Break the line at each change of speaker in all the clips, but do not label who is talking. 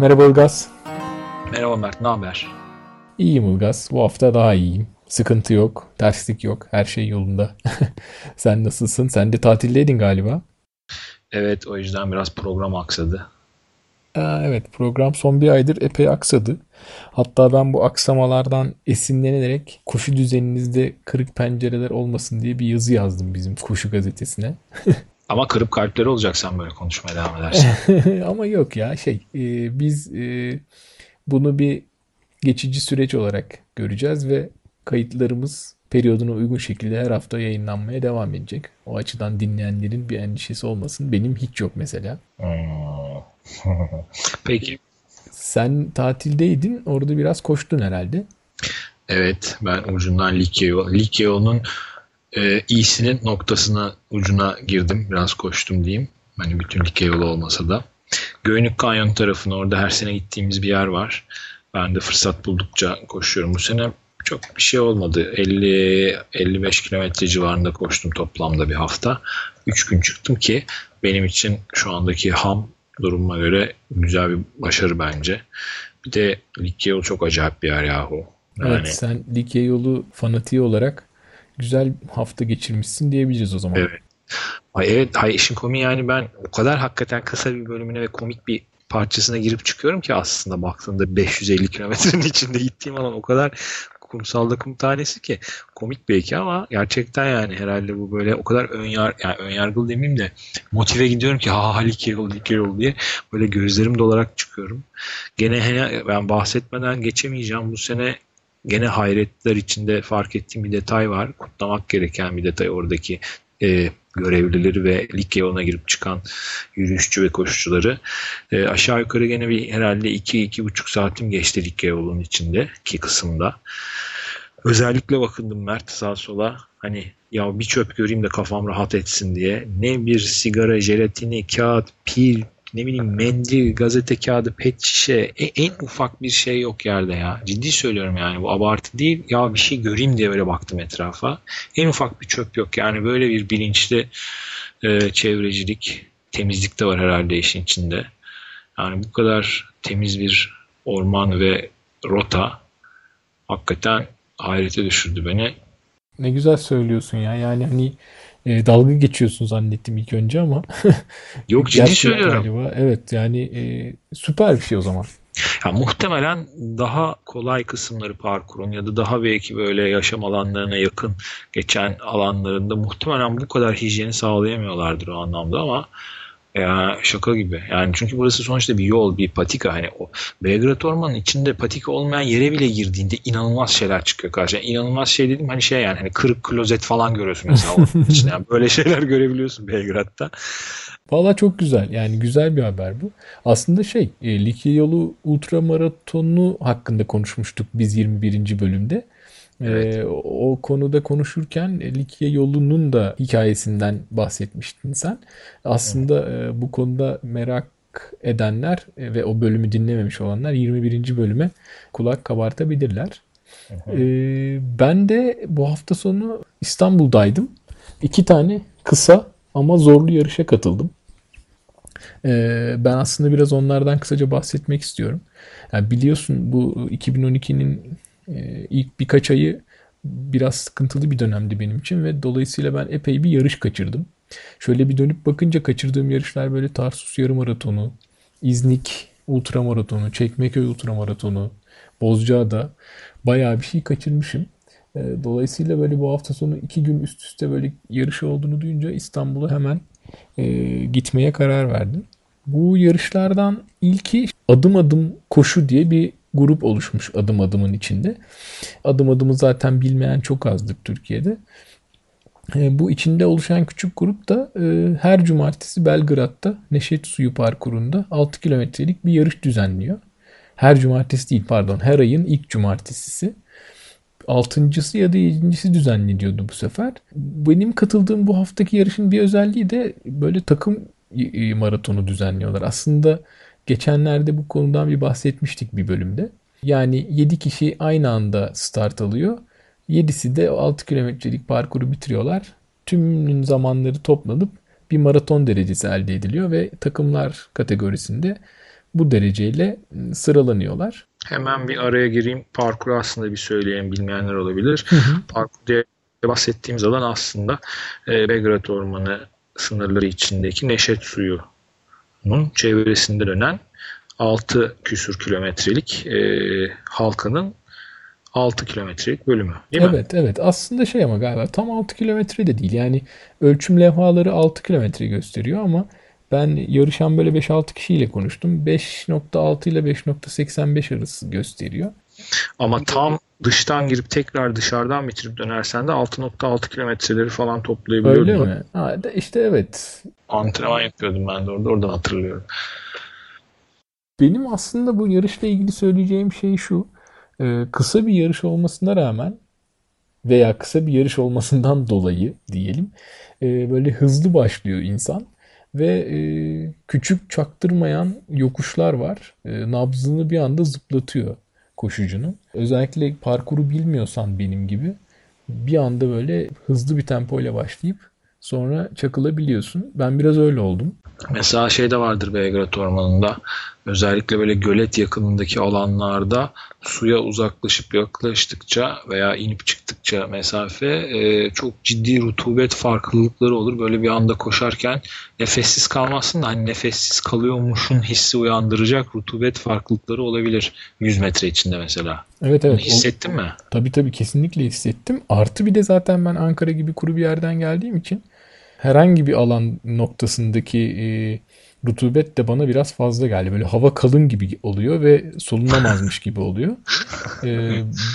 Merhaba Ilgaz.
Merhaba Mert, ne haber?
İyiyim Ilgaz. Bu hafta daha iyiyim. Sıkıntı yok, terslik yok, her şey yolunda. Sen nasılsın? Sen de tatildeydin galiba.
Evet, o yüzden biraz program aksadı.
Aa, evet, program son bir aydır epey aksadı. Hatta ben bu aksamalardan esinlenerek koşu düzeninizde kırık pencereler olmasın diye bir yazı yazdım bizim koşu gazetesine.
Ama kırık kalpleri olacak sen böyle konuşmaya devam edersen.
Ama yok ya şey e, biz e, bunu bir geçici süreç olarak göreceğiz ve kayıtlarımız periyoduna uygun şekilde her hafta yayınlanmaya devam edecek. O açıdan dinleyenlerin bir endişesi olmasın. Benim hiç yok mesela.
Hmm. Peki.
Sen tatildeydin. Orada biraz koştun herhalde.
Evet ben ucundan Likya Likya'nın e, iyisinin noktasına ucuna girdim. Biraz koştum diyeyim. Hani bütün Likya yolu olmasa da. Göynük Kanyon tarafına orada her sene gittiğimiz bir yer var. Ben de fırsat buldukça koşuyorum. Bu sene çok bir şey olmadı. 50-55 kilometre civarında koştum toplamda bir hafta. 3 gün çıktım ki benim için şu andaki ham durumuma göre güzel bir başarı bence. Bir de Likya yolu çok acayip bir yer yahu.
Yani... Evet sen Likya yolu fanatiği olarak güzel hafta geçirmişsin diyebiliriz o zaman.
Evet. Ay evet, hay işin komiği yani ben o kadar hakikaten kısa bir bölümüne ve komik bir parçasına girip çıkıyorum ki aslında baktığında 550 kilometrenin içinde gittiğim alan o kadar kumsalda kum tanesi ki komik belki ama gerçekten yani herhalde bu böyle o kadar ön, yar, yani ön yargılı demeyeyim de motive gidiyorum ki ha ha like yol like yol diye böyle gözlerim dolarak çıkıyorum. Gene ben bahsetmeden geçemeyeceğim bu sene gene hayretler içinde fark ettiğim bir detay var. Kutlamak gereken bir detay oradaki e, görevlileri ve lig yoluna girip çıkan yürüyüşçü ve koşucuları. E, aşağı yukarı gene bir herhalde 2-2,5 saatim geçti lig yolunun içinde ki kısımda. Özellikle bakındım Mert sağa sola. Hani ya bir çöp göreyim de kafam rahat etsin diye. Ne bir sigara, jelatini, kağıt, pil, ne bileyim mendil, gazete kağıdı, pet şişe en, en ufak bir şey yok yerde ya. Ciddi söylüyorum yani bu abartı değil. Ya bir şey göreyim diye böyle baktım etrafa. En ufak bir çöp yok yani böyle bir bilinçli e, çevrecilik, temizlik de var herhalde işin içinde. Yani bu kadar temiz bir orman ve rota hakikaten hayrete düşürdü beni.
Ne güzel söylüyorsun ya. Yani hani e, dalga geçiyorsun zannettim ilk önce ama.
Yok ciddi söylüyorum.
Galiba. Evet yani e, süper bir şey o zaman.
Ya, muhtemelen daha kolay kısımları parkurun ya da daha belki böyle yaşam alanlarına yakın geçen alanlarında muhtemelen bu kadar hijyeni sağlayamıyorlardır o anlamda ama ya şaka gibi. Yani çünkü burası sonuçta bir yol, bir patika. Hani o Belgrad Ormanı'nın içinde patika olmayan yere bile girdiğinde inanılmaz şeyler çıkıyor karşına. İnanılmaz şey dedim hani şey yani hani kırık klozet falan görüyorsun mesela içinde. Yani böyle şeyler görebiliyorsun Belgrad'da.
Valla çok güzel. Yani güzel bir haber bu. Aslında şey, e, Likya Yolu Ultramaratonu hakkında konuşmuştuk biz 21. bölümde. Evet. Ee, o konuda konuşurken Likya yolunun da hikayesinden bahsetmiştin sen. Aslında evet. e, bu konuda merak edenler e, ve o bölümü dinlememiş olanlar 21. bölüme kulak kabartabilirler. Ee, ben de bu hafta sonu İstanbul'daydım. İki tane kısa ama zorlu yarışa katıldım. Ee, ben aslında biraz onlardan kısaca bahsetmek istiyorum. Yani biliyorsun bu 2012'nin e, ilk birkaç ayı biraz sıkıntılı bir dönemdi benim için ve dolayısıyla ben epey bir yarış kaçırdım. Şöyle bir dönüp bakınca kaçırdığım yarışlar böyle Tarsus yarım maratonu, İznik ultramaratonu, Çekmeköy ultramaratonu, Bozcaada bayağı bir şey kaçırmışım. E, dolayısıyla böyle bu hafta sonu iki gün üst üste böyle yarış olduğunu duyunca İstanbul'a hemen e, gitmeye karar verdim. Bu yarışlardan ilki adım adım koşu diye bir grup oluşmuş adım adımın içinde. Adım adımı zaten bilmeyen çok azdır Türkiye'de. E, bu içinde oluşan küçük grup da e, her cumartesi Belgrad'da Neşet Suyu parkurunda 6 kilometrelik bir yarış düzenliyor. Her cumartesi değil pardon her ayın ilk cumartesisi. Altıncısı ya da yedincisi düzenleniyordu bu sefer. Benim katıldığım bu haftaki yarışın bir özelliği de böyle takım maratonu düzenliyorlar. Aslında Geçenlerde bu konudan bir bahsetmiştik bir bölümde. Yani 7 kişi aynı anda start alıyor. 7'si de 6 kilometrelik parkuru bitiriyorlar. Tümünün zamanları toplanıp bir maraton derecesi elde ediliyor ve takımlar kategorisinde bu dereceyle ıı, sıralanıyorlar.
Hemen bir araya gireyim. Parkur aslında bir söyleyen bilmeyenler olabilir. Parkur diye bahsettiğimiz alan aslında Belgrad Ormanı sınırları içindeki Neşet suyunun çevresinde dönen 6 küsür kilometrelik e, halkanın 6 kilometrelik bölümü değil
mi? Evet evet aslında şey ama galiba tam 6 kilometre de değil. Yani ölçüm levhaları 6 kilometre gösteriyor ama ben yarışan böyle 5-6 kişiyle konuştum. 5.6 ile 5.85 arası gösteriyor.
Ama tam dıştan girip tekrar dışarıdan bitirip dönersen de 6.6 kilometreleri falan toplayabiliyordun.
Öyle mi? Ha, işte evet.
Antrenman yapıyordum ben de orada. Oradan hatırlıyorum.
Benim aslında bu yarışla ilgili söyleyeceğim şey şu. Ee, kısa bir yarış olmasına rağmen veya kısa bir yarış olmasından dolayı diyelim e, böyle hızlı başlıyor insan ve e, küçük çaktırmayan yokuşlar var. E, nabzını bir anda zıplatıyor koşucunun. Özellikle parkuru bilmiyorsan benim gibi bir anda böyle hızlı bir tempo başlayıp sonra çakılabiliyorsun. Ben biraz öyle oldum.
Mesela şey de vardır Belgrad Ormanı'nda. Özellikle böyle gölet yakınındaki alanlarda suya uzaklaşıp yaklaştıkça veya inip çıktıkça mesafe e, çok ciddi rutubet farklılıkları olur. Böyle bir anda koşarken nefessiz kalmazsın da hani nefessiz kalıyormuşun hissi uyandıracak rutubet farklılıkları olabilir 100 metre içinde mesela.
Evet evet. Bunu
hissettin o, mi?
Tabii tabii kesinlikle hissettim. Artı bir de zaten ben Ankara gibi kuru bir yerden geldiğim için herhangi bir alan noktasındaki e, rutubet de bana biraz fazla geldi. Böyle hava kalın gibi oluyor ve solunamazmış gibi oluyor. E,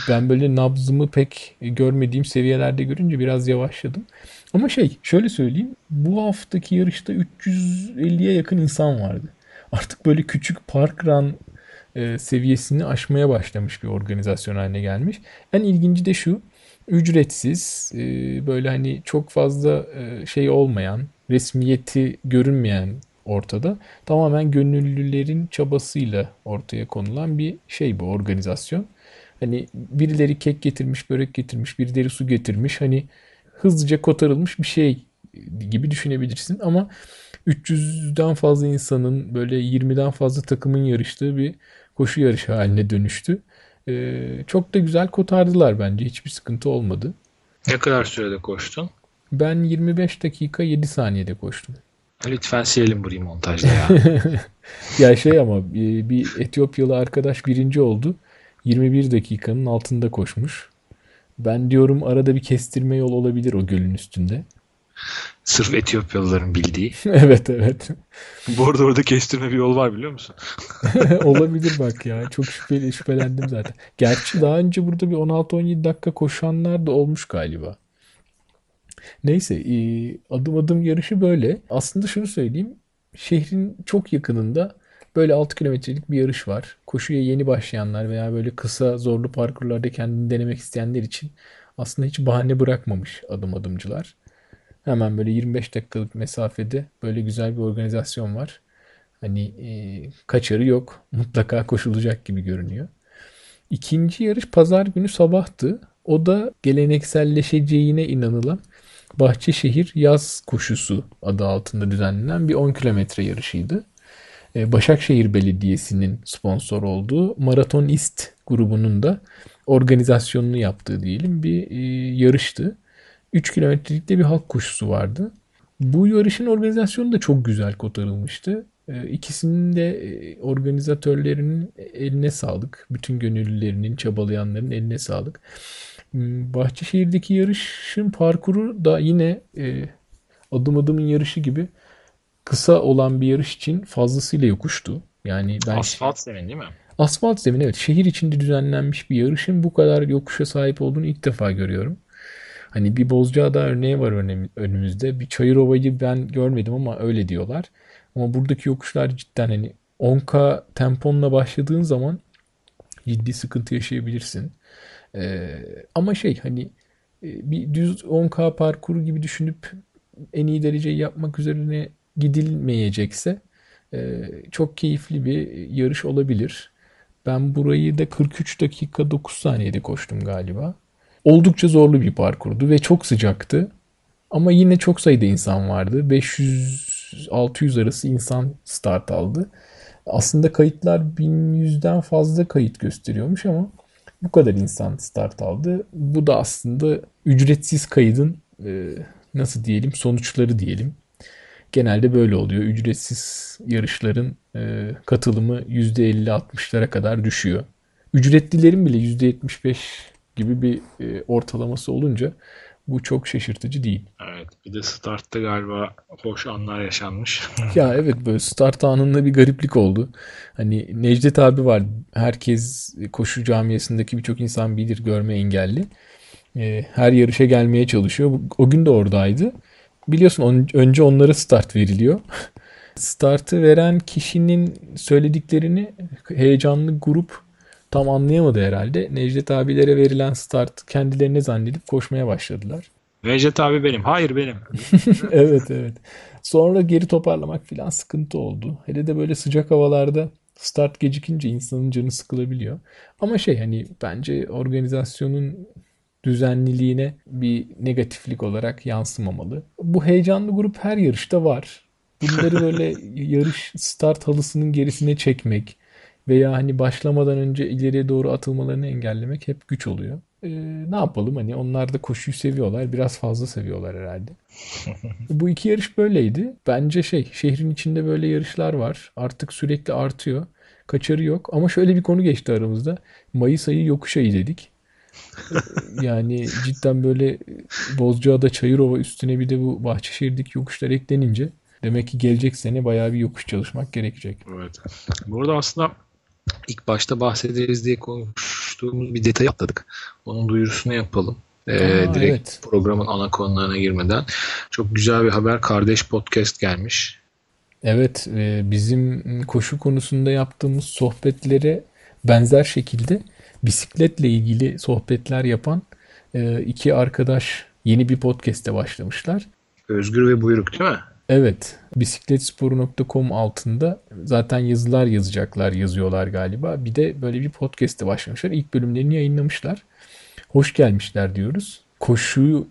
ben böyle nabzımı pek görmediğim seviyelerde görünce biraz yavaşladım. Ama şey şöyle söyleyeyim. Bu haftaki yarışta 350'ye yakın insan vardı. Artık böyle küçük park run e, seviyesini aşmaya başlamış bir organizasyon haline gelmiş. En ilginci de şu ücretsiz e, böyle hani çok fazla e, şey olmayan resmiyeti görünmeyen ortada tamamen gönüllülerin çabasıyla ortaya konulan bir şey bu organizasyon. Hani birileri kek getirmiş, börek getirmiş, birileri su getirmiş. Hani hızlıca kotarılmış bir şey gibi düşünebilirsin ama 300'den fazla insanın böyle 20'den fazla takımın yarıştığı bir koşu yarışı haline dönüştü. Ee, çok da güzel kotardılar bence. Hiçbir sıkıntı olmadı.
Ne kadar sürede koştun?
Ben 25 dakika 7 saniyede koştum.
Lütfen silelim burayı montajda ya.
ya şey ama e, bir Etiyopyalı arkadaş birinci oldu. 21 dakikanın altında koşmuş. Ben diyorum arada bir kestirme yol olabilir o gölün üstünde.
Sırf Etiyopyalıların bildiği.
evet evet.
Bu arada orada kestirme bir yol var biliyor musun?
Olabilir bak ya. Çok şüpheli, şüphelendim zaten. Gerçi daha önce burada bir 16-17 dakika koşanlar da olmuş galiba. Neyse e, adım adım yarışı böyle. Aslında şunu söyleyeyim. Şehrin çok yakınında böyle 6 kilometrelik bir yarış var. Koşuya yeni başlayanlar veya böyle kısa zorlu parkurlarda kendini denemek isteyenler için aslında hiç bahane bırakmamış adım adımcılar. Hemen böyle 25 dakikalık mesafede böyle güzel bir organizasyon var. Hani e, kaçarı yok. Mutlaka koşulacak gibi görünüyor. İkinci yarış pazar günü sabahtı. O da gelenekselleşeceğine inanılan Bahçeşehir Yaz Koşusu adı altında düzenlenen bir 10 kilometre yarışıydı. E, Başakşehir Belediyesi'nin sponsor olduğu Maratonist grubunun da organizasyonunu yaptığı diyelim bir e, yarıştı. 3 kilometrelikte bir halk koşusu vardı. Bu yarışın organizasyonu da çok güzel kotarılmıştı. Ee, ikisinin de e, organizatörlerinin eline sağlık. Bütün gönüllülerinin, çabalayanların eline sağlık. Hmm, Bahçeşehir'deki yarışın parkuru da yine e, adım adımın yarışı gibi kısa olan bir yarış için fazlasıyla yokuştu. Yani
ben asfalt zemin değil mi?
Asfalt zemin evet. Şehir içinde düzenlenmiş bir yarışın bu kadar yokuşa sahip olduğunu ilk defa görüyorum. Hani bir Bozcaada örneği var önümüzde. Bir Çayırova'yı ben görmedim ama öyle diyorlar. Ama buradaki yokuşlar cidden hani 10K temponla başladığın zaman ciddi sıkıntı yaşayabilirsin. Ee, ama şey hani e, bir düz 10K parkuru gibi düşünüp en iyi dereceyi yapmak üzerine gidilmeyecekse e, çok keyifli bir yarış olabilir. Ben burayı da 43 dakika 9 saniyede koştum galiba. Oldukça zorlu bir parkurdu ve çok sıcaktı. Ama yine çok sayıda insan vardı. 500-600 arası insan start aldı. Aslında kayıtlar 1100'den fazla kayıt gösteriyormuş ama bu kadar insan start aldı. Bu da aslında ücretsiz kaydın e, nasıl diyelim sonuçları diyelim. Genelde böyle oluyor. Ücretsiz yarışların e, katılımı %50-60'lara kadar düşüyor. Ücretlilerin bile %75 gibi bir e, ortalaması olunca bu çok şaşırtıcı değil.
Evet bir de startta galiba hoş anlar yaşanmış.
ya evet böyle start anında bir gariplik oldu. Hani Necdet abi var. Herkes koşu camiasındaki birçok insan bilir görme engelli. E, her yarışa gelmeye çalışıyor. O gün de oradaydı. Biliyorsun on, önce onlara start veriliyor. Startı veren kişinin söylediklerini heyecanlı grup tam anlayamadı herhalde. Necdet abilere verilen start kendilerine zannedip koşmaya başladılar.
Necdet abi benim. Hayır benim.
evet evet. Sonra geri toparlamak filan sıkıntı oldu. Hele de böyle sıcak havalarda start gecikince insanın canı sıkılabiliyor. Ama şey hani bence organizasyonun düzenliliğine bir negatiflik olarak yansımamalı. Bu heyecanlı grup her yarışta var. Bunları böyle yarış start halısının gerisine çekmek veya hani başlamadan önce ileriye doğru atılmalarını engellemek hep güç oluyor. Ee, ne yapalım hani onlar da koşuyu seviyorlar. Biraz fazla seviyorlar herhalde. Bu iki yarış böyleydi. Bence şey şehrin içinde böyle yarışlar var. Artık sürekli artıyor. Kaçarı yok. Ama şöyle bir konu geçti aramızda. Mayıs ayı yokuş ayı dedik yani cidden böyle Bozcaada Çayırova üstüne bir de bu Bahçeşehir'deki yokuşlar eklenince demek ki gelecek sene bayağı bir yokuş çalışmak gerekecek.
Evet. Burada aslında ilk başta bahsederiz diye konuştuğumuz bir detay atladık. Onun duyurusunu yapalım. Ee, Aa, direkt evet. programın ana konularına girmeden. Çok güzel bir haber. Kardeş Podcast gelmiş.
Evet. E, bizim koşu konusunda yaptığımız sohbetlere benzer şekilde bisikletle ilgili sohbetler yapan e, iki arkadaş yeni bir podcast'e başlamışlar.
Özgür ve Buyruk değil mi?
Evet. Bisikletsporu.com altında zaten yazılar yazacaklar, yazıyorlar galiba. Bir de böyle bir podcast'e başlamışlar. İlk bölümlerini yayınlamışlar. Hoş gelmişler diyoruz. Koşuyu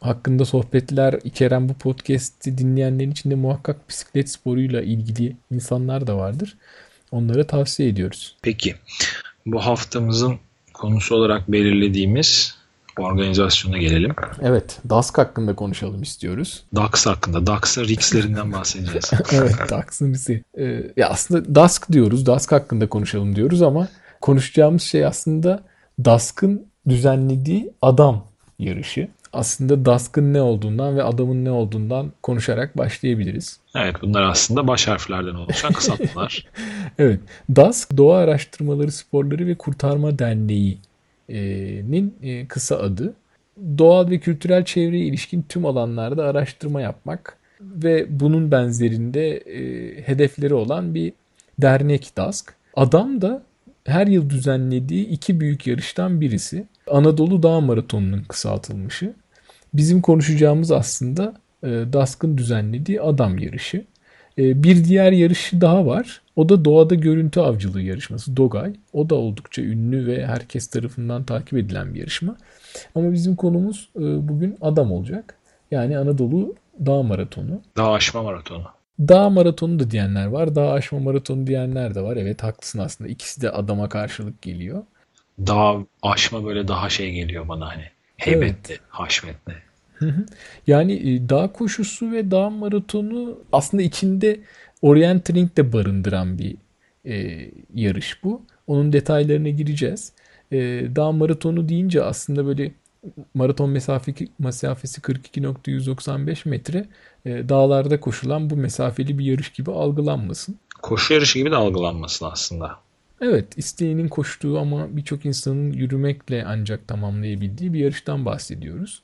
hakkında sohbetler içeren bu podcast'i dinleyenlerin içinde muhakkak bisiklet sporuyla ilgili insanlar da vardır. Onlara tavsiye ediyoruz.
Peki bu haftamızın konusu olarak belirlediğimiz organizasyona gelelim.
Evet, DASK hakkında konuşalım istiyoruz.
DAX hakkında, DAX'ın Rix'lerinden bahsedeceğiz.
evet, DAX'ın Rix'i. Ee, ya aslında DASK diyoruz, DASK hakkında konuşalım diyoruz ama konuşacağımız şey aslında DASK'ın düzenlediği adam yarışı aslında Dusk'ın ne olduğundan ve adamın ne olduğundan konuşarak başlayabiliriz.
Evet bunlar aslında baş harflerden oluşan kısaltmalar.
evet. Dusk Doğa Araştırmaları Sporları ve Kurtarma Derneği'nin e, kısa adı. Doğal ve kültürel çevreye ilişkin tüm alanlarda araştırma yapmak ve bunun benzerinde hedefleri olan bir dernek Dusk. Adam da her yıl düzenlediği iki büyük yarıştan birisi. Anadolu Dağ Maratonu'nun kısaltılmışı. Bizim konuşacağımız aslında Dusk'ın düzenlediği adam yarışı. Bir diğer yarışı daha var. O da doğada görüntü avcılığı yarışması Dogay. O da oldukça ünlü ve herkes tarafından takip edilen bir yarışma. Ama bizim konumuz e, bugün adam olacak. Yani Anadolu Dağ Maratonu.
Dağ aşma maratonu.
Dağ maratonu da diyenler var. Dağ aşma maratonu diyenler de var. Evet haklısın aslında. İkisi de adama karşılık geliyor.
Dağ aşma böyle daha şey geliyor bana hani. Heybetli, evet. haşmetli.
Yani e, dağ koşusu ve dağ maratonu aslında içinde orienteering de barındıran bir e, yarış bu. Onun detaylarına gireceğiz. E, dağ maratonu deyince aslında böyle maraton mesafesi, mesafesi 42.195 metre e, dağlarda koşulan bu mesafeli bir yarış gibi algılanmasın.
Koşu yarışı gibi de algılanmasın aslında.
Evet, isteğinin koştuğu ama birçok insanın yürümekle ancak tamamlayabildiği bir yarıştan bahsediyoruz.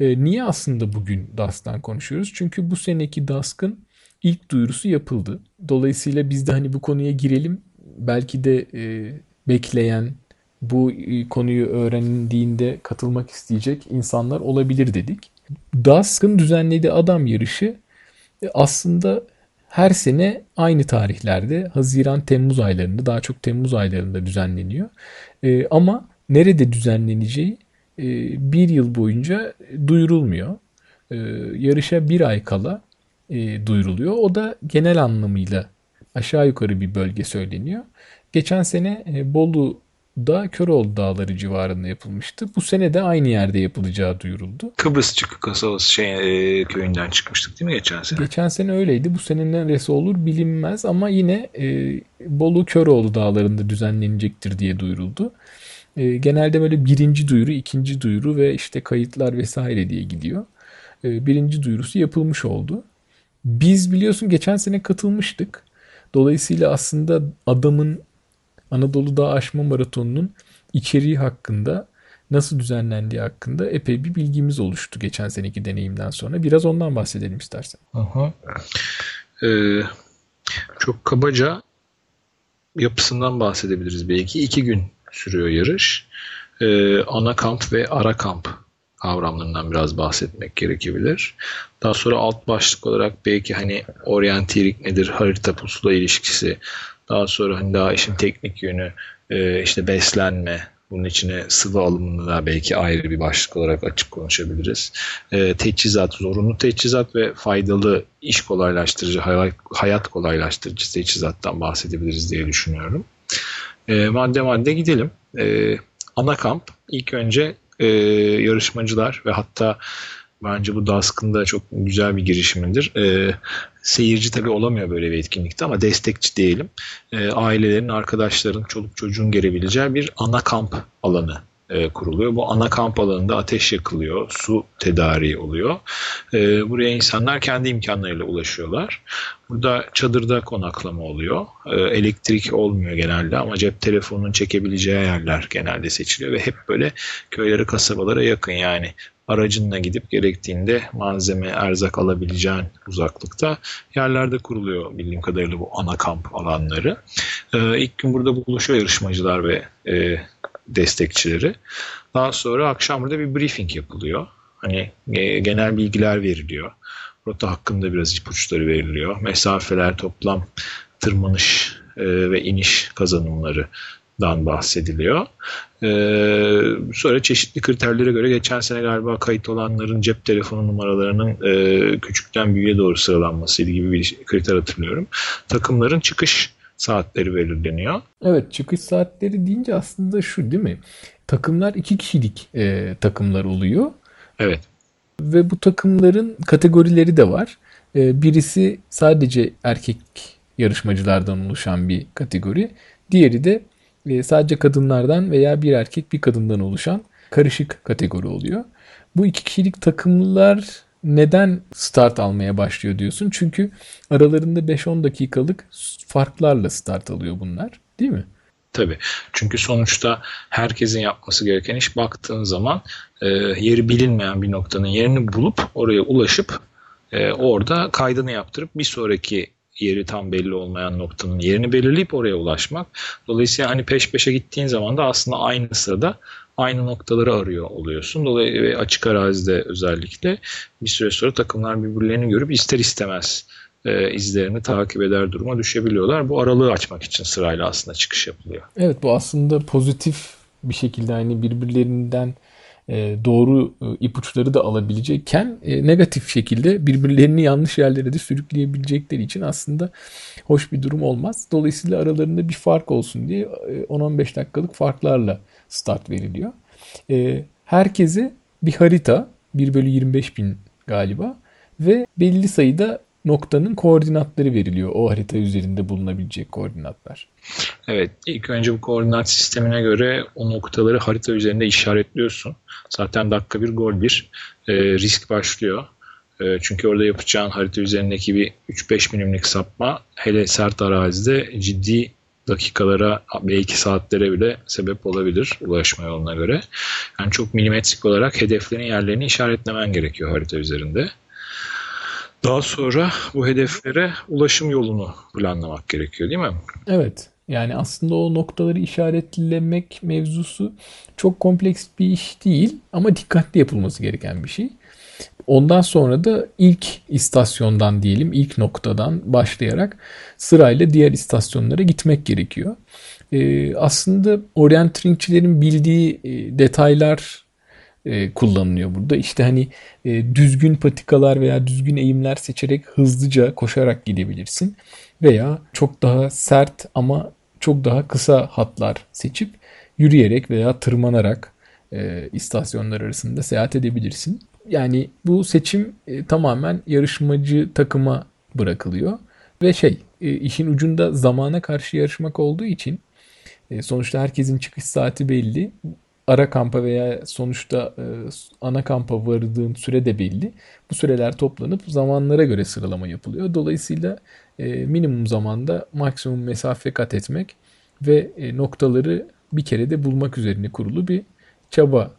E, niye aslında bugün DASK'tan konuşuyoruz? Çünkü bu seneki DASK'ın ilk duyurusu yapıldı. Dolayısıyla biz de hani bu konuya girelim. Belki de e, bekleyen, bu e, konuyu öğrendiğinde katılmak isteyecek insanlar olabilir dedik. DASK'ın düzenlediği adam yarışı e, aslında her sene aynı tarihlerde Haziran-Temmuz aylarında daha çok Temmuz aylarında düzenleniyor. E, ama nerede düzenleneceği e, bir yıl boyunca duyurulmuyor. E, yarışa bir ay kala e, duyuruluyor. O da genel anlamıyla aşağı yukarı bir bölge söyleniyor. Geçen sene e, Bolu'da Köroğlu Dağları civarında yapılmıştı. Bu sene de aynı yerde yapılacağı duyuruldu.
Kıbrıs Çıkı kasabası şey, e, köyünden çıkmıştık değil mi geçen sene?
Geçen sene öyleydi. Bu sene neresi olur bilinmez ama yine e, Bolu Köroğlu Dağları'nda düzenlenecektir diye duyuruldu. E, genelde böyle birinci duyuru, ikinci duyuru ve işte kayıtlar vesaire diye gidiyor. E, birinci duyurusu yapılmış oldu. Biz biliyorsun geçen sene katılmıştık. Dolayısıyla aslında adamın Anadolu Dağ Aşma Maratonu'nun içeriği hakkında nasıl düzenlendiği hakkında epey bir bilgimiz oluştu geçen seneki deneyimden sonra. Biraz ondan bahsedelim istersen.
Aha. Ee, çok kabaca yapısından bahsedebiliriz belki. İki gün sürüyor yarış. Ee, ana kamp ve ara kamp kavramlarından biraz bahsetmek gerekebilir. Daha sonra alt başlık olarak belki hani oryantirik nedir, harita pusula ilişkisi, daha sonra hani daha işin teknik yönü, e, işte beslenme, bunun içine sıvı alımını da belki ayrı bir başlık olarak açık konuşabiliriz. E, teçhizat, zorunlu teçhizat ve faydalı iş kolaylaştırıcı, hayat kolaylaştırıcı teçhizattan bahsedebiliriz diye düşünüyorum. E, madde madde gidelim. E, ana kamp ilk önce e, yarışmacılar ve hatta bence bu Dask'ın çok güzel bir girişimidir. E, seyirci tabii olamıyor böyle bir etkinlikte ama destekçi diyelim. E, ailelerin, arkadaşların, çoluk çocuğun gelebileceği bir ana kamp alanı e, kuruluyor. Bu ana kamp alanında ateş yakılıyor, su tedariği oluyor. E, buraya insanlar kendi imkanlarıyla ulaşıyorlar. Burada çadırda konaklama oluyor. E, elektrik olmuyor genelde ama cep telefonunun çekebileceği yerler genelde seçiliyor ve hep böyle köylere, kasabalara yakın yani aracınla gidip gerektiğinde malzeme, erzak alabileceğin uzaklıkta yerlerde kuruluyor bildiğim kadarıyla bu ana kamp alanları. Ee, ilk gün burada buluşuyor yarışmacılar ve e, destekçileri. Daha sonra akşam burada bir briefing yapılıyor. Hani e, genel bilgiler veriliyor. Rota hakkında biraz ipuçları veriliyor. Mesafeler, toplam tırmanış e, ve iniş kazanımları dan bahsediliyor. Ee, sonra çeşitli kriterlere göre geçen sene galiba kayıt olanların cep telefonu numaralarının e, küçükten büyüğe doğru sıralanmasıydı gibi bir kriter hatırlıyorum. Takımların çıkış saatleri belirleniyor.
Evet çıkış saatleri deyince aslında şu değil mi? Takımlar iki kişilik e, takımlar oluyor.
Evet.
Ve bu takımların kategorileri de var. E, birisi sadece erkek yarışmacılardan oluşan bir kategori. Diğeri de e, sadece kadınlardan veya bir erkek bir kadından oluşan karışık kategori oluyor. Bu iki kişilik takımlar neden start almaya başlıyor diyorsun? Çünkü aralarında 5-10 dakikalık farklarla start alıyor bunlar değil mi?
Tabii. Çünkü sonuçta herkesin yapması gereken iş baktığın zaman e, yeri bilinmeyen bir noktanın yerini bulup oraya ulaşıp e, orada kaydını yaptırıp bir sonraki yeri tam belli olmayan noktanın yerini belirleyip oraya ulaşmak. Dolayısıyla hani peş peşe gittiğin zaman da aslında aynı sırada aynı noktaları arıyor oluyorsun. Dolayısıyla açık arazide özellikle bir süre sonra takımlar birbirlerini görüp ister istemez e, izlerini takip eder duruma düşebiliyorlar. Bu aralığı açmak için sırayla aslında çıkış yapılıyor.
Evet bu aslında pozitif bir şekilde hani birbirlerinden e, doğru e, ipuçları da alabilecekken e, negatif şekilde birbirlerini yanlış yerlere de sürükleyebilecekleri için aslında hoş bir durum olmaz. Dolayısıyla aralarında bir fark olsun diye 10-15 dakikalık farklarla start veriliyor. Herkese bir harita 1 bölü 25 bin galiba ve belli sayıda noktanın koordinatları veriliyor. O harita üzerinde bulunabilecek koordinatlar.
Evet, ilk önce bu koordinat sistemine göre o noktaları harita üzerinde işaretliyorsun. Zaten dakika bir gol bir e, risk başlıyor. E, çünkü orada yapacağın harita üzerindeki bir 3-5 milimlik sapma hele sert arazide ciddi dakikalara belki saatlere bile sebep olabilir ulaşma yoluna göre. Yani çok milimetrik olarak hedeflerin yerlerini işaretlemen gerekiyor harita üzerinde. Daha sonra bu hedeflere ulaşım yolunu planlamak gerekiyor değil mi?
Evet. Yani aslında o noktaları işaretlemek mevzusu çok kompleks bir iş değil ama dikkatli yapılması gereken bir şey. Ondan sonra da ilk istasyondan diyelim, ilk noktadan başlayarak sırayla diğer istasyonlara gitmek gerekiyor. Ee, aslında orienteeringçilerin bildiği e, detaylar e, kullanılıyor burada. İşte hani e, düzgün patikalar veya düzgün eğimler seçerek hızlıca koşarak gidebilirsin. veya çok daha sert ama çok daha kısa hatlar seçip yürüyerek veya tırmanarak e, istasyonlar arasında seyahat edebilirsin. Yani bu seçim e, tamamen yarışmacı takıma bırakılıyor ve şey e, işin ucunda zamana karşı yarışmak olduğu için e, sonuçta herkesin çıkış saati belli. Ara kampa veya sonuçta e, ana kampa vardığın süre de belli. Bu süreler toplanıp zamanlara göre sıralama yapılıyor. Dolayısıyla e, minimum zamanda maksimum mesafe kat etmek ve e, noktaları bir kere de bulmak üzerine kurulu bir çaba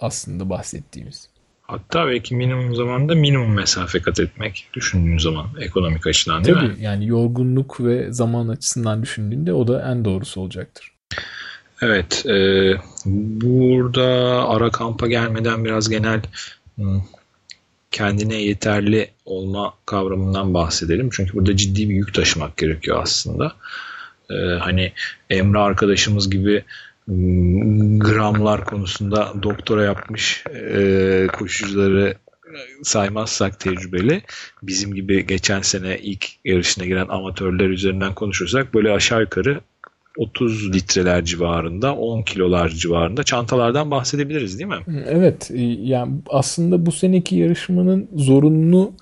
aslında bahsettiğimiz.
Hatta belki minimum zamanda minimum mesafe kat etmek düşündüğün zaman ekonomik açıdan değil
Tabii,
mi?
yani yorgunluk ve zaman açısından düşündüğünde o da en doğrusu olacaktır.
Evet, e, burada ara kampa gelmeden biraz genel kendine yeterli olma kavramından bahsedelim. Çünkü burada ciddi bir yük taşımak gerekiyor aslında. E, hani Emre arkadaşımız gibi gramlar konusunda doktora yapmış e, koşucuları saymazsak tecrübeli bizim gibi geçen sene ilk yarışına giren amatörler üzerinden konuşursak böyle aşağı yukarı 30 litreler civarında 10 kilolar civarında çantalardan bahsedebiliriz değil mi?
Evet e, yani aslında bu seneki yarışmanın zorunlu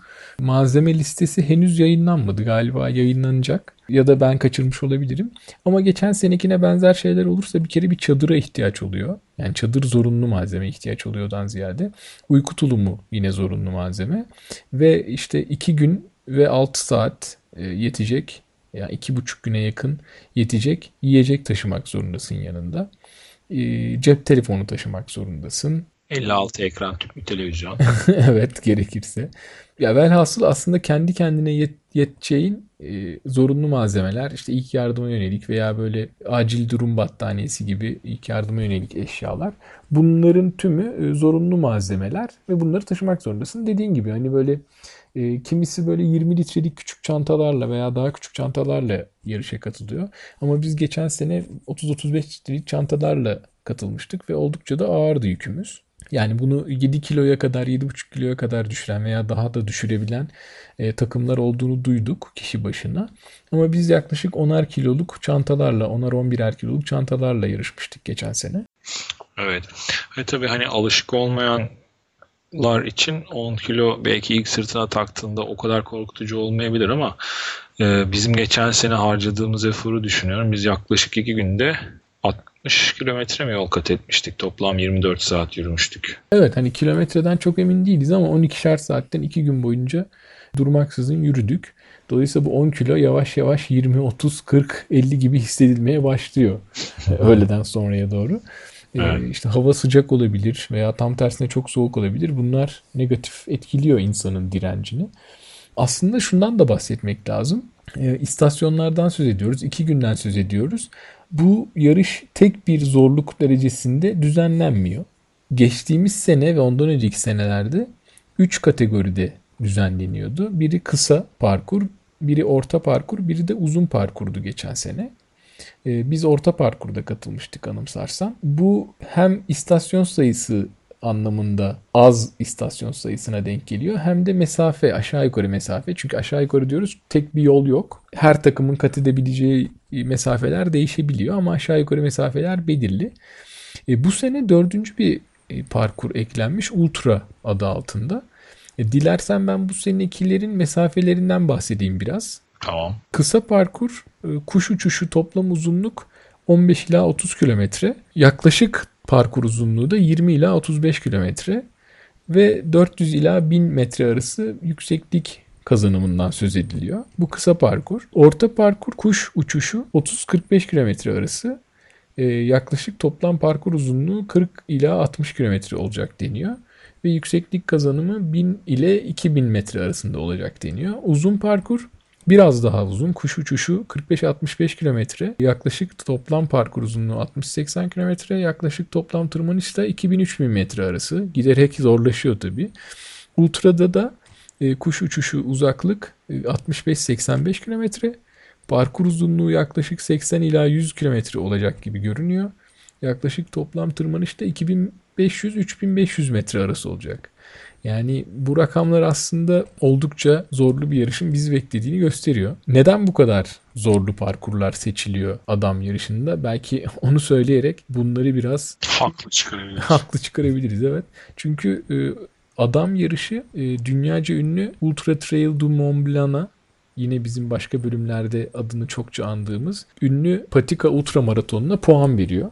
malzeme listesi henüz yayınlanmadı galiba yayınlanacak ya da ben kaçırmış olabilirim. Ama geçen senekine benzer şeyler olursa bir kere bir çadıra ihtiyaç oluyor. Yani çadır zorunlu malzeme ihtiyaç oluyordan ziyade. Uyku tulumu yine zorunlu malzeme. Ve işte 2 gün ve 6 saat e, yetecek yani iki buçuk güne yakın yetecek yiyecek taşımak zorundasın yanında. E, cep telefonu taşımak zorundasın.
56 ekran tüplü televizyon.
evet gerekirse. Ya velhasıl aslında kendi kendine yet, yeteceğin e, zorunlu malzemeler işte ilk yardıma yönelik veya böyle acil durum battaniyesi gibi ilk yardıma yönelik eşyalar. Bunların tümü e, zorunlu malzemeler ve bunları taşımak zorundasın. Dediğin gibi hani böyle e, kimisi böyle 20 litrelik küçük çantalarla veya daha küçük çantalarla yarışa katılıyor. Ama biz geçen sene 30-35 litrelik çantalarla katılmıştık ve oldukça da ağırdı yükümüz. Yani bunu 7 kiloya kadar 7,5 kiloya kadar düşüren veya daha da düşürebilen e, takımlar olduğunu duyduk kişi başına. Ama biz yaklaşık 10'ar kiloluk çantalarla 10'ar 11'er kiloluk çantalarla yarışmıştık geçen sene.
Evet. Ve tabii hani alışık olmayanlar için 10 kilo belki ilk sırtına taktığında o kadar korkutucu olmayabilir ama e, bizim geçen sene harcadığımız eforu düşünüyorum. Biz yaklaşık 2 günde 60 kilometre mi yol kat etmiştik? Toplam 24 saat yürümüştük.
Evet hani kilometreden çok emin değiliz ama 12'şer saatten 2 gün boyunca durmaksızın yürüdük. Dolayısıyla bu 10 kilo yavaş yavaş 20, 30, 40, 50 gibi hissedilmeye başlıyor öğleden sonraya doğru. Evet. Ee, işte hava sıcak olabilir veya tam tersine çok soğuk olabilir. Bunlar negatif etkiliyor insanın direncini. Aslında şundan da bahsetmek lazım. Ee, istasyonlardan söz ediyoruz. iki günden söz ediyoruz. Bu yarış tek bir zorluk derecesinde düzenlenmiyor. Geçtiğimiz sene ve ondan önceki senelerde 3 kategoride düzenleniyordu. Biri kısa parkur, biri orta parkur, biri de uzun parkurdu geçen sene. Ee, biz orta parkurda katılmıştık anımsarsan. Bu hem istasyon sayısı anlamında az istasyon sayısına denk geliyor. Hem de mesafe aşağı yukarı mesafe. Çünkü aşağı yukarı diyoruz tek bir yol yok. Her takımın kat edebileceği mesafeler değişebiliyor ama aşağı yukarı mesafeler belirli. E, bu sene dördüncü bir e, parkur eklenmiş Ultra adı altında. E, dilersen ben bu senekilerin mesafelerinden bahsedeyim biraz.
Tamam.
Kısa parkur e, kuş uçuşu toplam uzunluk 15 ila 30 kilometre. Yaklaşık parkur uzunluğu da 20 ila 35 kilometre ve 400 ila 1000 metre arası yükseklik kazanımından söz ediliyor. Bu kısa parkur. Orta parkur kuş uçuşu 30-45 kilometre arası. Ee, yaklaşık toplam parkur uzunluğu 40 ila 60 kilometre olacak deniyor. Ve yükseklik kazanımı 1000 ile 2000 metre arasında olacak deniyor. Uzun parkur Biraz daha uzun kuş uçuşu 45-65 kilometre. Yaklaşık toplam parkur uzunluğu 60-80 kilometre. Yaklaşık toplam tırmanış da 2000-3000 metre arası. Giderek zorlaşıyor tabii. Ultra'da da e, kuş uçuşu uzaklık e, 65-85 kilometre. Parkur uzunluğu yaklaşık 80 ila 100 kilometre olacak gibi görünüyor. Yaklaşık toplam tırmanış da 2500-3500 metre arası olacak. Yani bu rakamlar aslında oldukça zorlu bir yarışın bizi beklediğini gösteriyor. Neden bu kadar zorlu parkurlar seçiliyor adam yarışında? Belki onu söyleyerek bunları biraz
haklı çıkarabiliriz.
haklı çıkarabiliriz evet. Çünkü e, adam yarışı e, dünyaca ünlü Ultra Trail du Mont Blanc'a yine bizim başka bölümlerde adını çokça andığımız ünlü Patika Ultra Maratonu'na puan veriyor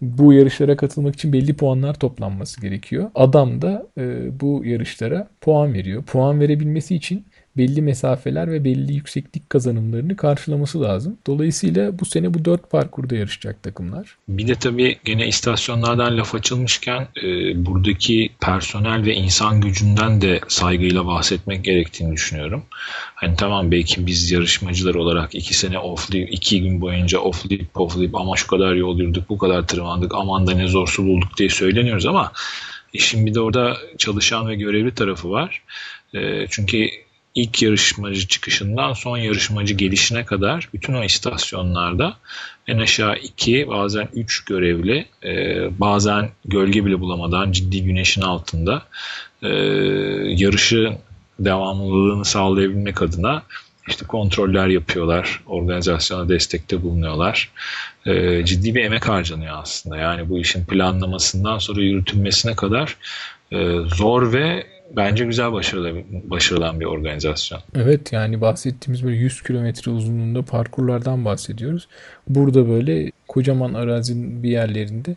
bu yarışlara katılmak için belli puanlar toplanması gerekiyor. Adam da e, bu yarışlara puan veriyor. Puan verebilmesi için belli mesafeler ve belli yükseklik kazanımlarını karşılaması lazım. Dolayısıyla bu sene bu dört parkurda yarışacak takımlar.
Bir de tabii gene istasyonlardan laf açılmışken e, buradaki personel ve insan gücünden de saygıyla bahsetmek gerektiğini düşünüyorum. Hani tamam belki biz yarışmacılar olarak iki sene offlayıp iki gün boyunca offlayıp offlayıp ama şu kadar yol yürüdük bu kadar tırmandık aman da ne zor su bulduk diye söyleniyoruz ama işin bir de orada çalışan ve görevli tarafı var. E, çünkü ilk yarışmacı çıkışından son yarışmacı gelişine kadar bütün o istasyonlarda en aşağı iki bazen üç görevli e, bazen gölge bile bulamadan ciddi güneşin altında e, yarışı devamlılığını sağlayabilmek adına işte kontroller yapıyorlar, organizasyona destekte bulunuyorlar. E, ciddi bir emek harcanıyor aslında. Yani bu işin planlamasından sonra yürütülmesine kadar e, zor ve bence güzel başarılı, başarılan bir organizasyon.
Evet yani bahsettiğimiz böyle 100 kilometre uzunluğunda parkurlardan bahsediyoruz. Burada böyle kocaman arazinin bir yerlerinde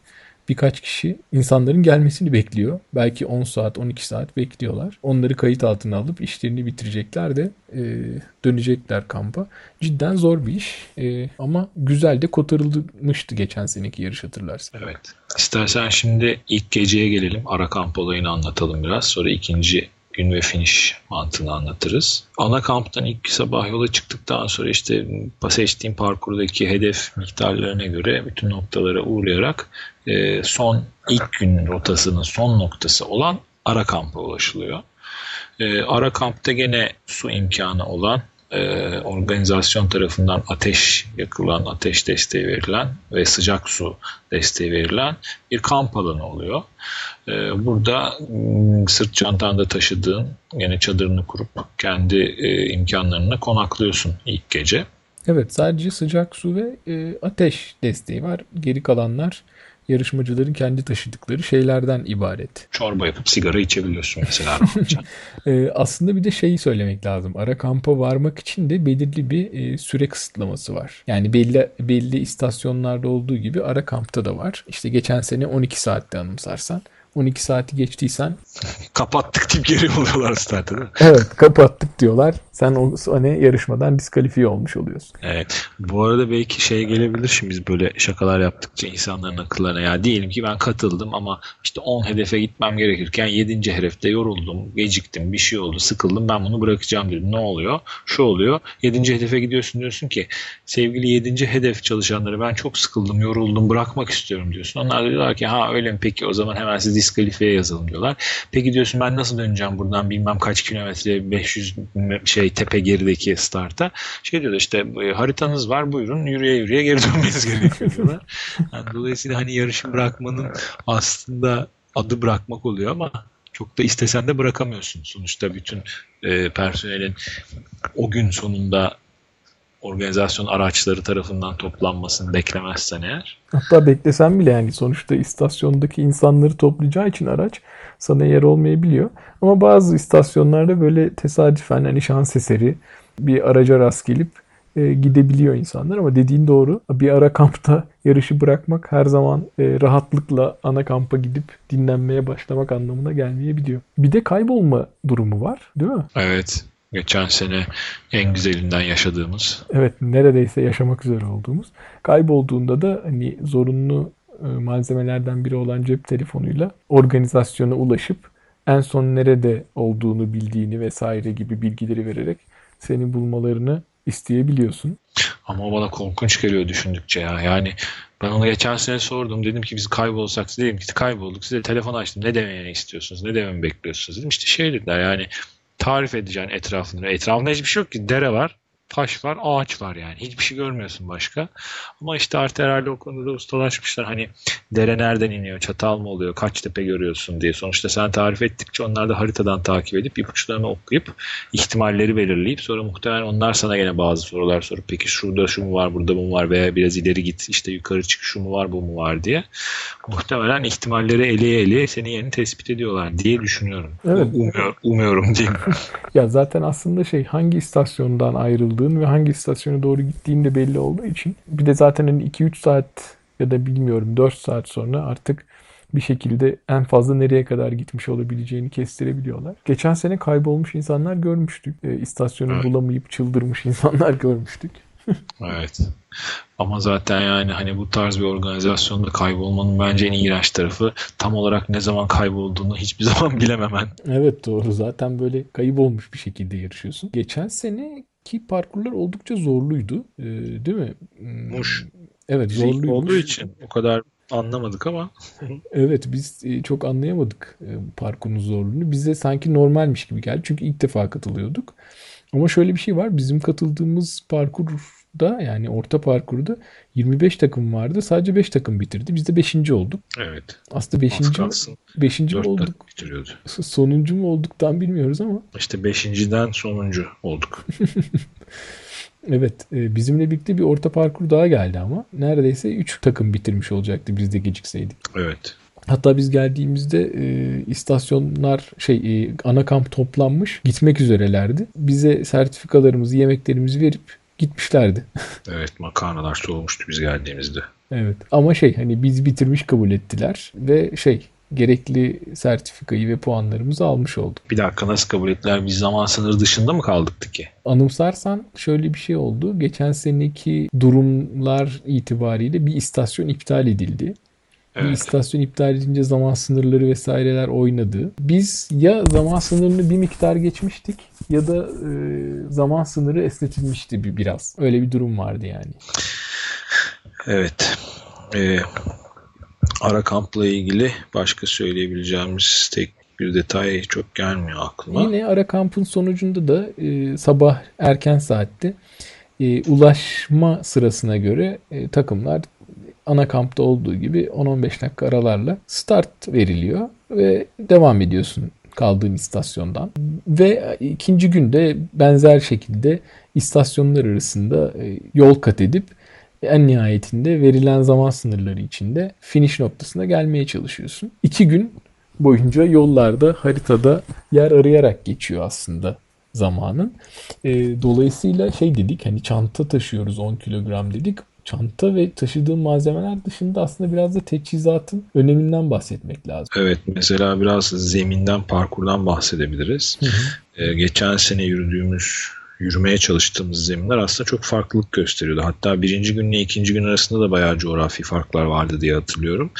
birkaç kişi insanların gelmesini bekliyor. Belki 10 saat, 12 saat bekliyorlar. Onları kayıt altına alıp işlerini bitirecekler de e, dönecekler kampa. Cidden zor bir iş e, ama güzel de kotarılmıştı geçen seneki yarış hatırlarsın.
Evet. İstersen şimdi ilk geceye gelelim. Ara kamp olayını anlatalım biraz. Sonra ikinci gün ve finish mantığını anlatırız. Ana kamptan ilk sabah yola çıktıktan sonra işte seçtiğim parkurdaki hedef miktarlarına göre bütün noktalara uğrayarak e, son ilk gün rotasının son noktası olan ara kampa ulaşılıyor. E, ara kampta gene su imkanı olan e, organizasyon tarafından ateş yakılan, ateş desteği verilen ve sıcak su desteği verilen bir kamp alanı oluyor. E, burada m, sırt çantanda taşıdığın yine çadırını kurup kendi e, konaklıyorsun ilk gece.
Evet sadece sıcak su ve e, ateş desteği var. Geri kalanlar yarışmacıların kendi taşıdıkları şeylerden ibaret.
Çorba yapıp sigara içebiliyorsun mesela.
e, aslında bir de şeyi söylemek lazım. Ara kampa varmak için de belirli bir e, süre kısıtlaması var. Yani belli belli istasyonlarda olduğu gibi ara kampta da var. İşte geçen sene 12 saatte anımsarsan 12 saati geçtiysen
kapattık deyip geri oluyorlar startta değil mi?
Evet kapattık diyorlar. Sen o hani yarışmadan diskalifiye olmuş oluyorsun.
Evet. Bu arada belki şey gelebilir şimdi biz böyle şakalar yaptıkça insanların akıllarına ya diyelim ki ben katıldım ama işte 10 hedefe gitmem gerekirken 7. hedefte yoruldum, geciktim, bir şey oldu, sıkıldım ben bunu bırakacağım dedim. Ne oluyor? Şu oluyor. 7. hedefe gidiyorsun diyorsun ki sevgili 7. hedef çalışanları ben çok sıkıldım, yoruldum, bırakmak istiyorum diyorsun. Onlar diyorlar ki ha öyle mi peki o zaman hemen siz diskalifiye yazalım diyorlar. Peki diyorsun ben nasıl döneceğim buradan bilmem kaç kilometre 500 şey tepe gerideki starta. Şey diyorlar işte e, haritanız var buyurun yürüye yürüye geri dönmeniz gerekiyor diyorlar. Yani dolayısıyla hani yarışı bırakmanın aslında adı bırakmak oluyor ama çok da istesen de bırakamıyorsun. Sonuçta bütün e, personelin o gün sonunda organizasyon araçları tarafından toplanmasını beklemezsen eğer.
Hatta beklesen bile yani sonuçta istasyondaki insanları toplayacağı için araç sana yer olmayabiliyor. Ama bazı istasyonlarda böyle tesadüfen hani şans eseri bir araca rast gelip e, gidebiliyor insanlar ama dediğin doğru. Bir ara kampta yarışı bırakmak her zaman e, rahatlıkla ana kampa gidip dinlenmeye başlamak anlamına gelmeyebiliyor. Bir de kaybolma durumu var değil mi?
Evet. Geçen sene en güzelinden yaşadığımız.
Evet neredeyse yaşamak üzere olduğumuz. Kaybolduğunda da hani zorunlu e, malzemelerden biri olan cep telefonuyla organizasyona ulaşıp en son nerede olduğunu bildiğini vesaire gibi bilgileri vererek seni bulmalarını isteyebiliyorsun.
Ama bana korkunç geliyor düşündükçe ya. Yani ben ona geçen sene sordum. Dedim ki biz kaybolsak dedim ki kaybolduk. Size telefon açtım. Ne demeye istiyorsunuz? Ne dememi bekliyorsunuz? Dedim işte şey dediler yani tarif edeceğin etrafını. Etrafında hiçbir şey yok ki. Dere var. Taş var, ağaç var yani. Hiçbir şey görmüyorsun başka. Ama işte artık herhalde o konuda ustalaşmışlar. Hani dere nereden iniyor, çatal mı oluyor, kaç tepe görüyorsun diye. Sonuçta sen tarif ettikçe onlar da haritadan takip edip ipuçlarını okuyup ihtimalleri belirleyip sonra muhtemelen onlar sana gene bazı sorular sorup peki şurada şu mu var, burada bu mu var veya biraz ileri git işte yukarı çık şu mu var, bu mu var diye. Muhtemelen ihtimalleri eleye eleye seni yeni tespit ediyorlar diye düşünüyorum. Evet. Umuyor, umuyorum diyeyim.
ya zaten aslında şey hangi istasyondan ayrıldığın ve hangi istasyona doğru gittiğin de belli olduğu için bir de zaten hani 2-3 saat ya da bilmiyorum 4 saat sonra artık bir şekilde en fazla nereye kadar gitmiş olabileceğini kestirebiliyorlar. Geçen sene kaybolmuş insanlar görmüştük. E, istasyonu evet. bulamayıp çıldırmış insanlar görmüştük.
evet. Ama zaten yani hani bu tarz bir organizasyonda kaybolmanın bence en iğrenç tarafı tam olarak ne zaman kaybolduğunu hiçbir zaman bilememen.
Evet doğru. Zaten böyle kaybolmuş bir şekilde yarışıyorsun. Geçen sene ki parkurlar oldukça zorluydu. Ee, değil mi?
Muş.
Evet zorluymuş.
Olduğu için o kadar anlamadık ama.
evet biz e, çok anlayamadık e, parkurun zorluğunu. Bize sanki normalmiş gibi geldi. Çünkü ilk defa katılıyorduk. Ama şöyle bir şey var. Bizim katıldığımız parkurda yani orta parkurda 25 takım vardı. Sadece 5 takım bitirdi. Biz de 5. olduk.
Evet.
Aslında 5. 5. mi olduk? Bitiriyordu. Sonuncu mu olduk tam bilmiyoruz ama.
İşte 5.den sonuncu olduk.
Evet e, bizimle birlikte bir orta parkur daha geldi ama neredeyse 3 takım bitirmiş olacaktı biz de gecikseydik.
Evet.
Hatta biz geldiğimizde e, istasyonlar şey e, ana kamp toplanmış gitmek üzerelerdi. Bize sertifikalarımızı yemeklerimizi verip gitmişlerdi.
evet makarnalar soğumuştu biz geldiğimizde.
Evet ama şey hani biz bitirmiş kabul ettiler ve şey gerekli sertifikayı ve puanlarımızı almış olduk.
Bir dakika nasıl kabul ettiler? Biz zaman sınırı dışında mı kaldık ki?
Anımsarsan şöyle bir şey oldu. Geçen seneki durumlar itibariyle bir istasyon iptal edildi. Evet. Bir istasyon iptal edince zaman sınırları vesaireler oynadı. Biz ya zaman sınırını bir miktar geçmiştik ya da e, zaman sınırı esnetilmişti bir biraz. Öyle bir durum vardı yani.
Evet. Ee, ara kampla ilgili başka söyleyebileceğimiz tek bir detay çok gelmiyor aklıma.
Yine ara kampın sonucunda da e, sabah erken saatte e, ulaşma sırasına göre e, takımlar ana kampta olduğu gibi 10-15 dakika aralarla start veriliyor ve devam ediyorsun kaldığın istasyondan. Ve ikinci günde benzer şekilde istasyonlar arasında e, yol kat edip en nihayetinde verilen zaman sınırları içinde finish noktasına gelmeye çalışıyorsun. İki gün boyunca yollarda haritada yer arayarak geçiyor aslında zamanın. E, dolayısıyla şey dedik hani çanta taşıyoruz 10 kilogram dedik. Çanta ve taşıdığın malzemeler dışında aslında biraz da teçhizatın öneminden bahsetmek lazım.
Evet mesela biraz zeminden parkurdan bahsedebiliriz. Hı hı. Ee, geçen sene yürüdüğümüz yürümeye çalıştığımız zeminler aslında çok farklılık gösteriyordu. Hatta birinci günle ikinci gün arasında da bayağı coğrafi farklar vardı diye hatırlıyorum.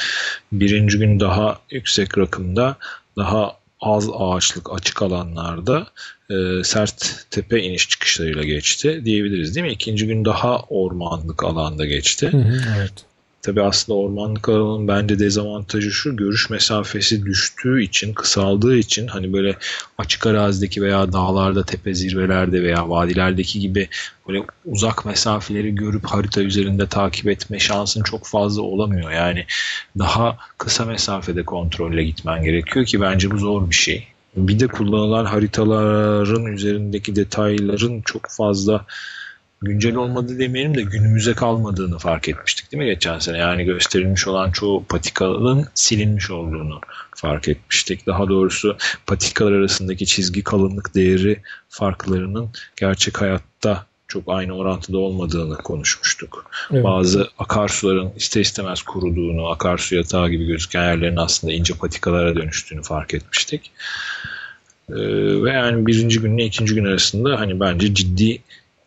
Birinci gün daha yüksek rakımda, daha az ağaçlık açık alanlarda e, sert tepe iniş çıkışlarıyla geçti diyebiliriz değil mi? İkinci gün daha ormanlık alanda geçti.
Hı hı, evet.
Tabi aslında ormanlık alanın bence dezavantajı şu görüş mesafesi düştüğü için kısaldığı için hani böyle açık arazideki veya dağlarda tepe zirvelerde veya vadilerdeki gibi böyle uzak mesafeleri görüp harita üzerinde takip etme şansın çok fazla olamıyor. Yani daha kısa mesafede kontrolle gitmen gerekiyor ki bence bu zor bir şey. Bir de kullanılan haritaların üzerindeki detayların çok fazla güncel olmadı demeyelim de günümüze kalmadığını fark etmiştik değil mi geçen sene? Yani gösterilmiş olan çoğu patikanın silinmiş olduğunu fark etmiştik. Daha doğrusu patikalar arasındaki çizgi kalınlık değeri farklarının gerçek hayatta çok aynı orantıda olmadığını konuşmuştuk. Evet. Bazı akarsuların ister istemez kuruduğunu, akarsu yatağı gibi gözüken yerlerin aslında ince patikalara dönüştüğünü fark etmiştik. Ee, ve yani birinci günle ikinci gün arasında hani bence ciddi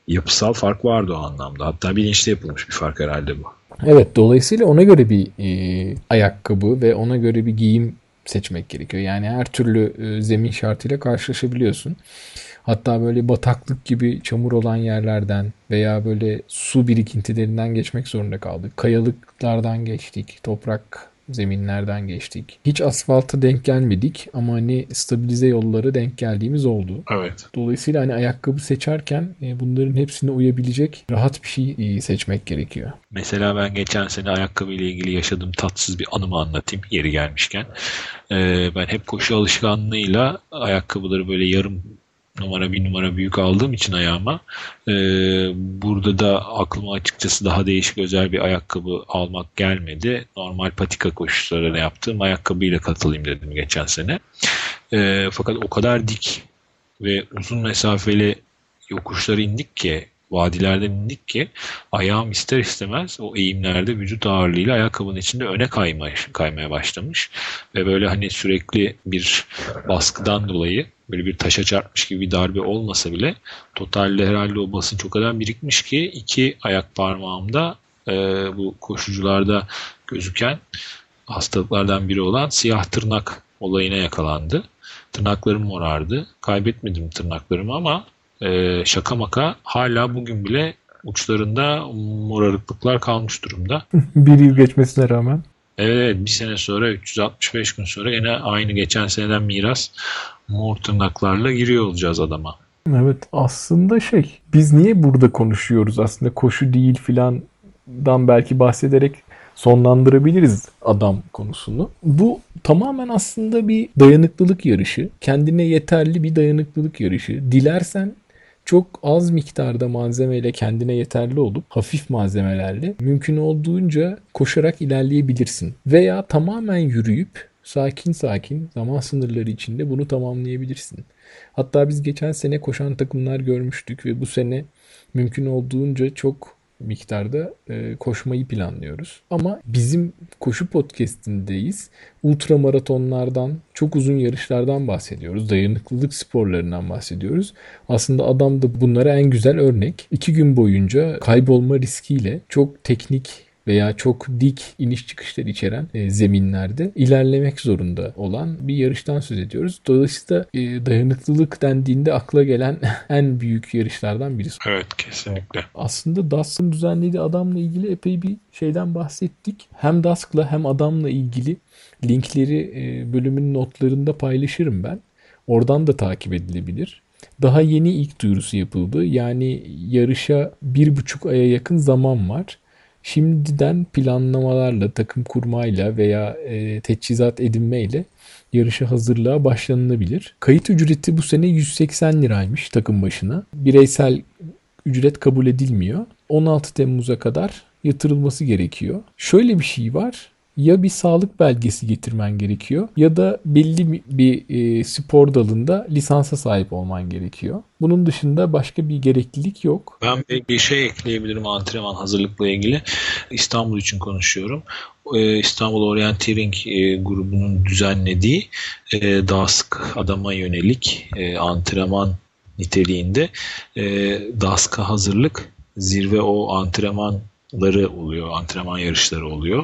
yapısal fark vardı o anlamda. Hatta bilinçli yapılmış bir fark herhalde bu.
Evet dolayısıyla ona göre bir e, ayakkabı ve ona göre bir giyim seçmek gerekiyor. Yani her türlü e, zemin şartıyla karşılaşabiliyorsun. Hatta böyle bataklık gibi çamur olan yerlerden veya böyle su birikintilerinden geçmek zorunda kaldık. Kayalıklardan geçtik. Toprak zeminlerden geçtik. Hiç asfalta denk gelmedik ama hani stabilize yollara denk geldiğimiz oldu.
Evet.
Dolayısıyla hani ayakkabı seçerken e, bunların hepsine uyabilecek rahat bir şey e, seçmek gerekiyor.
Mesela ben geçen sene ayakkabı ile ilgili yaşadığım tatsız bir anımı anlatayım yeri gelmişken. Ee, ben hep koşu alışkanlığıyla ayakkabıları böyle yarım numara bir numara büyük aldığım için ayağıma e, burada da aklıma açıkçası daha değişik özel bir ayakkabı almak gelmedi. Normal patika koşularına yaptığım ayakkabıyla katılayım dedim geçen sene. E, fakat o kadar dik ve uzun mesafeli yokuşları indik ki vadilerden indik ki ayağım ister istemez o eğimlerde vücut ağırlığıyla ayakkabının içinde öne kaymaya, kaymaya başlamış. Ve böyle hani sürekli bir baskıdan dolayı böyle bir taşa çarpmış gibi bir darbe olmasa bile totalde herhalde o basınç o kadar birikmiş ki iki ayak parmağımda e, bu koşucularda gözüken hastalıklardan biri olan siyah tırnak olayına yakalandı. Tırnaklarım morardı. Kaybetmedim tırnaklarımı ama e, şaka maka hala bugün bile uçlarında morarıklıklar kalmış durumda.
bir yıl geçmesine rağmen.
Evet bir sene sonra 365 gün sonra yine aynı geçen seneden miras mor tırnaklarla giriyor olacağız adama.
Evet aslında şey biz niye burada konuşuyoruz aslında koşu değil filandan belki bahsederek sonlandırabiliriz adam konusunu. Bu tamamen aslında bir dayanıklılık yarışı. Kendine yeterli bir dayanıklılık yarışı. Dilersen çok az miktarda malzemeyle kendine yeterli olup hafif malzemelerle mümkün olduğunca koşarak ilerleyebilirsin. Veya tamamen yürüyüp sakin sakin zaman sınırları içinde bunu tamamlayabilirsin. Hatta biz geçen sene koşan takımlar görmüştük ve bu sene mümkün olduğunca çok miktarda e, koşmayı planlıyoruz. Ama bizim koşu podcast'indeyiz. Ultra maratonlardan, çok uzun yarışlardan bahsediyoruz. Dayanıklılık sporlarından bahsediyoruz. Aslında adam da bunlara en güzel örnek. İki gün boyunca kaybolma riskiyle çok teknik veya çok dik iniş çıkışlar içeren e, zeminlerde ilerlemek zorunda olan bir yarıştan söz ediyoruz. Dolayısıyla e, dayanıklılık dendiğinde akla gelen en büyük yarışlardan birisi.
Evet kesinlikle.
Aslında Dusk'ın düzenlediği adamla ilgili epey bir şeyden bahsettik. Hem Dusk'la hem adamla ilgili linkleri e, bölümün notlarında paylaşırım ben. Oradan da takip edilebilir. Daha yeni ilk duyurusu yapıldı. Yani yarışa bir buçuk aya yakın zaman var şimdiden planlamalarla, takım kurmayla veya e, teçhizat edinmeyle yarışa hazırlığa başlanılabilir. Kayıt ücreti bu sene 180 liraymış takım başına. Bireysel ücret kabul edilmiyor. 16 Temmuz'a kadar yatırılması gerekiyor. Şöyle bir şey var ya bir sağlık belgesi getirmen gerekiyor ya da belli bir e, spor dalında lisansa sahip olman gerekiyor. Bunun dışında başka bir gereklilik yok.
Ben bir şey ekleyebilirim antrenman hazırlıkla ilgili. İstanbul için konuşuyorum. E, İstanbul Orienteering e, grubunun düzenlediği e, daha sık adama yönelik antrenman niteliğinde DASK'a hazırlık zirve o antrenman ları oluyor, antrenman yarışları oluyor.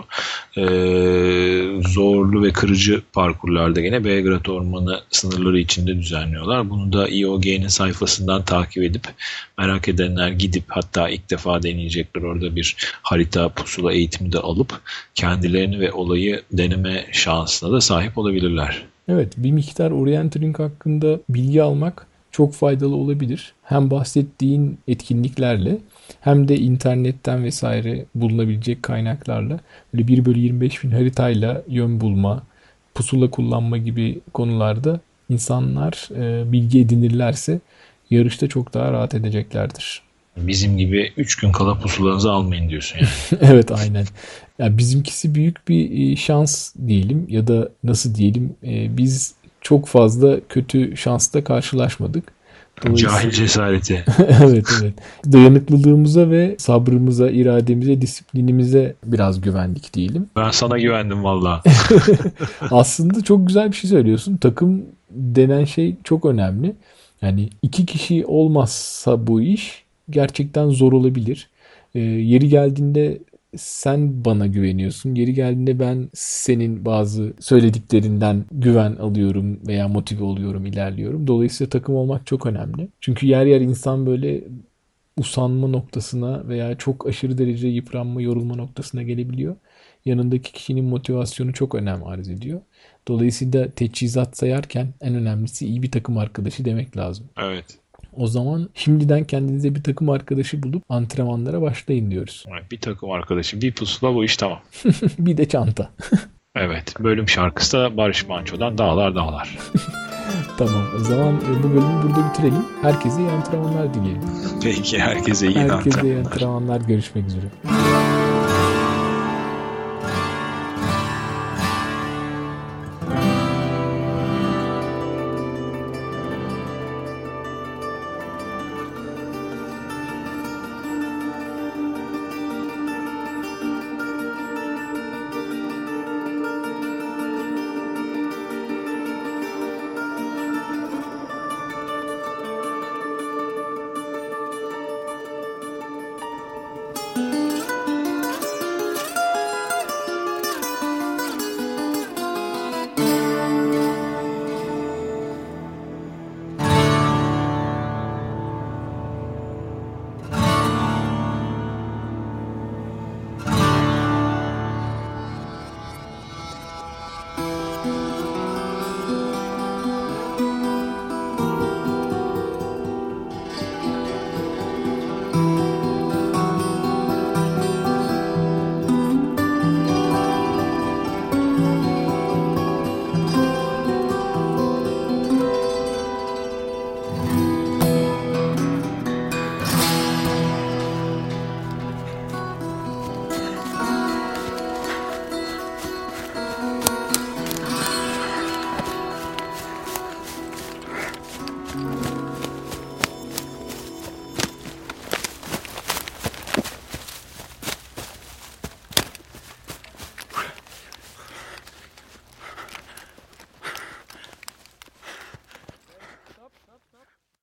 Ee, zorlu ve kırıcı parkurlarda gene Belgrad Ormanı sınırları içinde düzenliyorlar. Bunu da IOG'nin sayfasından takip edip merak edenler gidip hatta ilk defa deneyecekler orada bir harita pusula eğitimi de alıp kendilerini ve olayı deneme şansına da sahip olabilirler.
Evet bir miktar orienteering hakkında bilgi almak çok faydalı olabilir. Hem bahsettiğin etkinliklerle hem de internetten vesaire bulunabilecek kaynaklarla böyle 1 bölü 25 bin haritayla yön bulma, pusula kullanma gibi konularda insanlar e, bilgi edinirlerse yarışta çok daha rahat edeceklerdir.
Bizim gibi 3 gün kala pusulanızı almayın diyorsun yani.
evet aynen. Yani bizimkisi büyük bir e, şans diyelim ya da nasıl diyelim e, biz çok fazla kötü şansla karşılaşmadık.
Cahil cesareti.
evet evet. Dayanıklılığımıza ve sabrımıza, irademize, disiplinimize biraz güvendik diyelim.
Ben sana güvendim valla.
Aslında çok güzel bir şey söylüyorsun. Takım denen şey çok önemli. Yani iki kişi olmazsa bu iş gerçekten zor olabilir. Ee, yeri geldiğinde sen bana güveniyorsun. Geri geldiğinde ben senin bazı söylediklerinden güven alıyorum veya motive oluyorum, ilerliyorum. Dolayısıyla takım olmak çok önemli. Çünkü yer yer insan böyle usanma noktasına veya çok aşırı derece yıpranma, yorulma noktasına gelebiliyor. Yanındaki kişinin motivasyonu çok önem arz ediyor. Dolayısıyla teçhizat sayarken en önemlisi iyi bir takım arkadaşı demek lazım.
Evet.
O zaman şimdiden kendinize bir takım arkadaşı bulup antrenmanlara başlayın diyoruz.
Bir takım arkadaşım, bir pusula bu iş tamam.
bir de çanta.
Evet. Bölüm şarkısı da Barış Manço'dan Dağlar Dağlar.
tamam o zaman e, bu bölümü burada bitirelim. Herkese iyi antrenmanlar dileyelim.
Peki herkese iyi
Herkese iyi
antrenmanlar.
antrenmanlar. Görüşmek üzere.